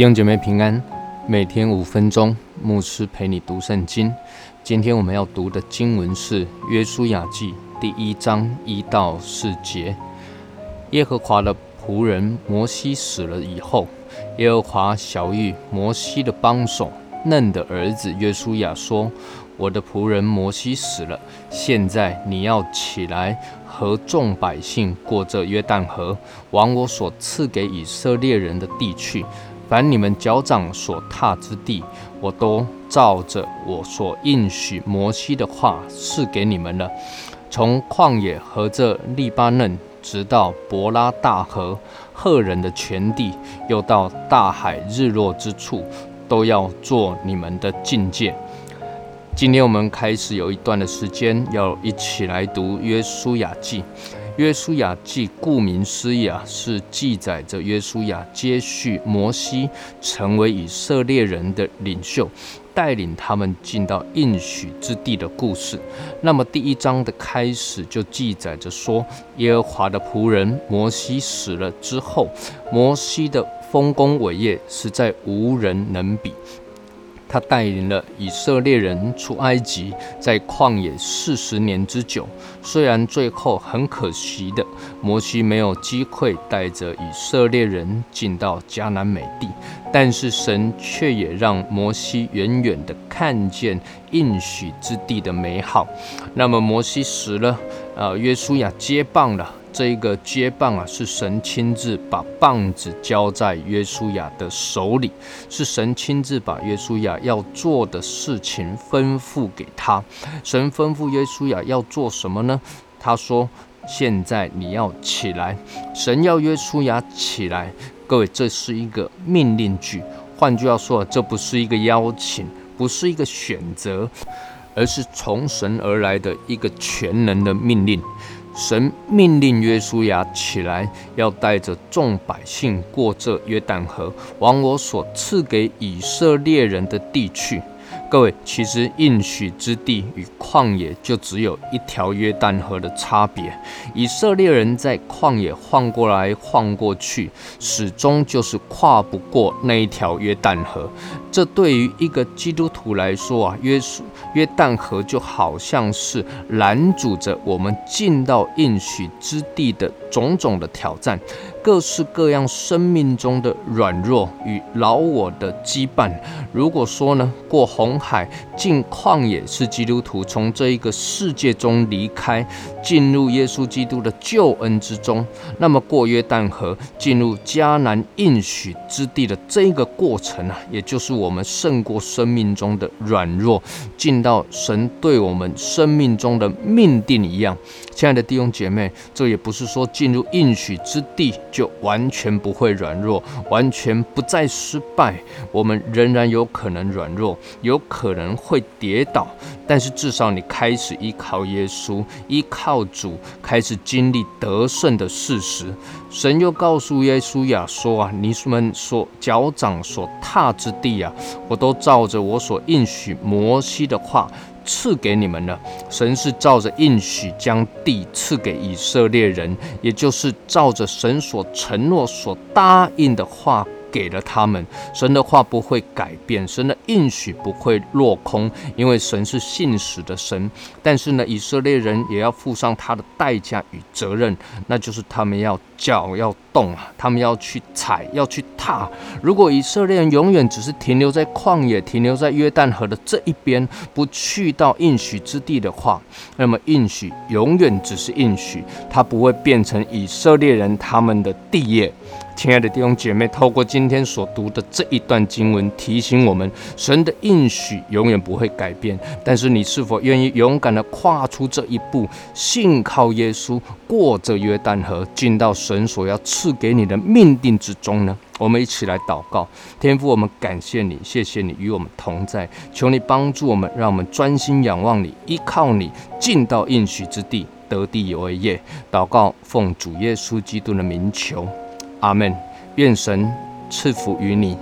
弟兄姐妹平安，每天五分钟，牧师陪你读圣经。今天我们要读的经文是《约书亚记》第一章一到四节。耶和华的仆人摩西死了以后，耶和华小玉摩西的帮手嫩的儿子约书亚说：“我的仆人摩西死了，现在你要起来，和众百姓过这约旦河，往我所赐给以色列人的地去。”凡你们脚掌所踏之地，我都照着我所应许摩西的话赐给你们了。从旷野和这利巴嫩，直到伯拉大河、赫人的全地，又到大海日落之处，都要做你们的境界。今天我们开始有一段的时间，要一起来读约书亚记。约书亚记顾名思义啊，是记载着约书亚接续摩西成为以色列人的领袖，带领他们进到应许之地的故事。那么第一章的开始就记载着说，耶和华的仆人摩西死了之后，摩西的丰功伟业实在无人能比。他带领了以色列人出埃及，在旷野四十年之久。虽然最后很可惜的，摩西没有机会带着以色列人进到迦南美地，但是神却也让摩西远远的看见应许之地的美好。那么摩西死了，呃，约书亚接棒了。这一个接棒啊，是神亲自把棒子交在约书亚的手里，是神亲自把约书亚要做的事情吩咐给他。神吩咐约书亚要做什么呢？他说：“现在你要起来。”神要约书亚起来。各位，这是一个命令句。换句话说，这不是一个邀请，不是一个选择，而是从神而来的一个全能的命令。神命令约书亚起来，要带着众百姓过这约旦河，往我所赐给以色列人的地去。各位，其实应许之地与旷野就只有一条约旦河的差别。以色列人在旷野晃过来晃过去，始终就是跨不过那一条约旦河。这对于一个基督徒来说啊，约约旦河就好像是拦阻着我们进到应许之地的种种的挑战。各式各样生命中的软弱与老我的羁绊。如果说呢，过红海进旷野是基督徒从这一个世界中离开，进入耶稣基督的救恩之中，那么过约旦河进入迦南应许之地的这个过程啊，也就是我们胜过生命中的软弱，进到神对我们生命中的命定一样。亲爱的弟兄姐妹，这也不是说进入应许之地。就完全不会软弱，完全不再失败。我们仍然有可能软弱，有可能会跌倒，但是至少你开始依靠耶稣，依靠主，开始经历得胜的事实。神又告诉耶稣亚说啊，你们所脚掌所踏之地啊，我都照着我所应许摩西的话。赐给你们了。神是照着应许将地赐给以色列人，也就是照着神所承诺、所答应的话。给了他们，神的话不会改变，神的应许不会落空，因为神是信实的神。但是呢，以色列人也要付上他的代价与责任，那就是他们要脚要动啊，他们要去踩，要去踏。如果以色列人永远只是停留在旷野，停留在约旦河的这一边，不去到应许之地的话，那么应许永远只是应许，它不会变成以色列人他们的地业。亲爱的弟兄姐妹，透过今天所读的这一段经文，提醒我们，神的应许永远不会改变。但是，你是否愿意勇敢地跨出这一步，信靠耶稣，过着约旦河，进到神所要赐给你的命定之中呢？我们一起来祷告，天父，我们感谢你，谢谢你与我们同在，求你帮助我们，让我们专心仰望你，依靠你，进到应许之地，得地为业。祷告，奉主耶稣基督的名求。阿门，愿神赐福于你。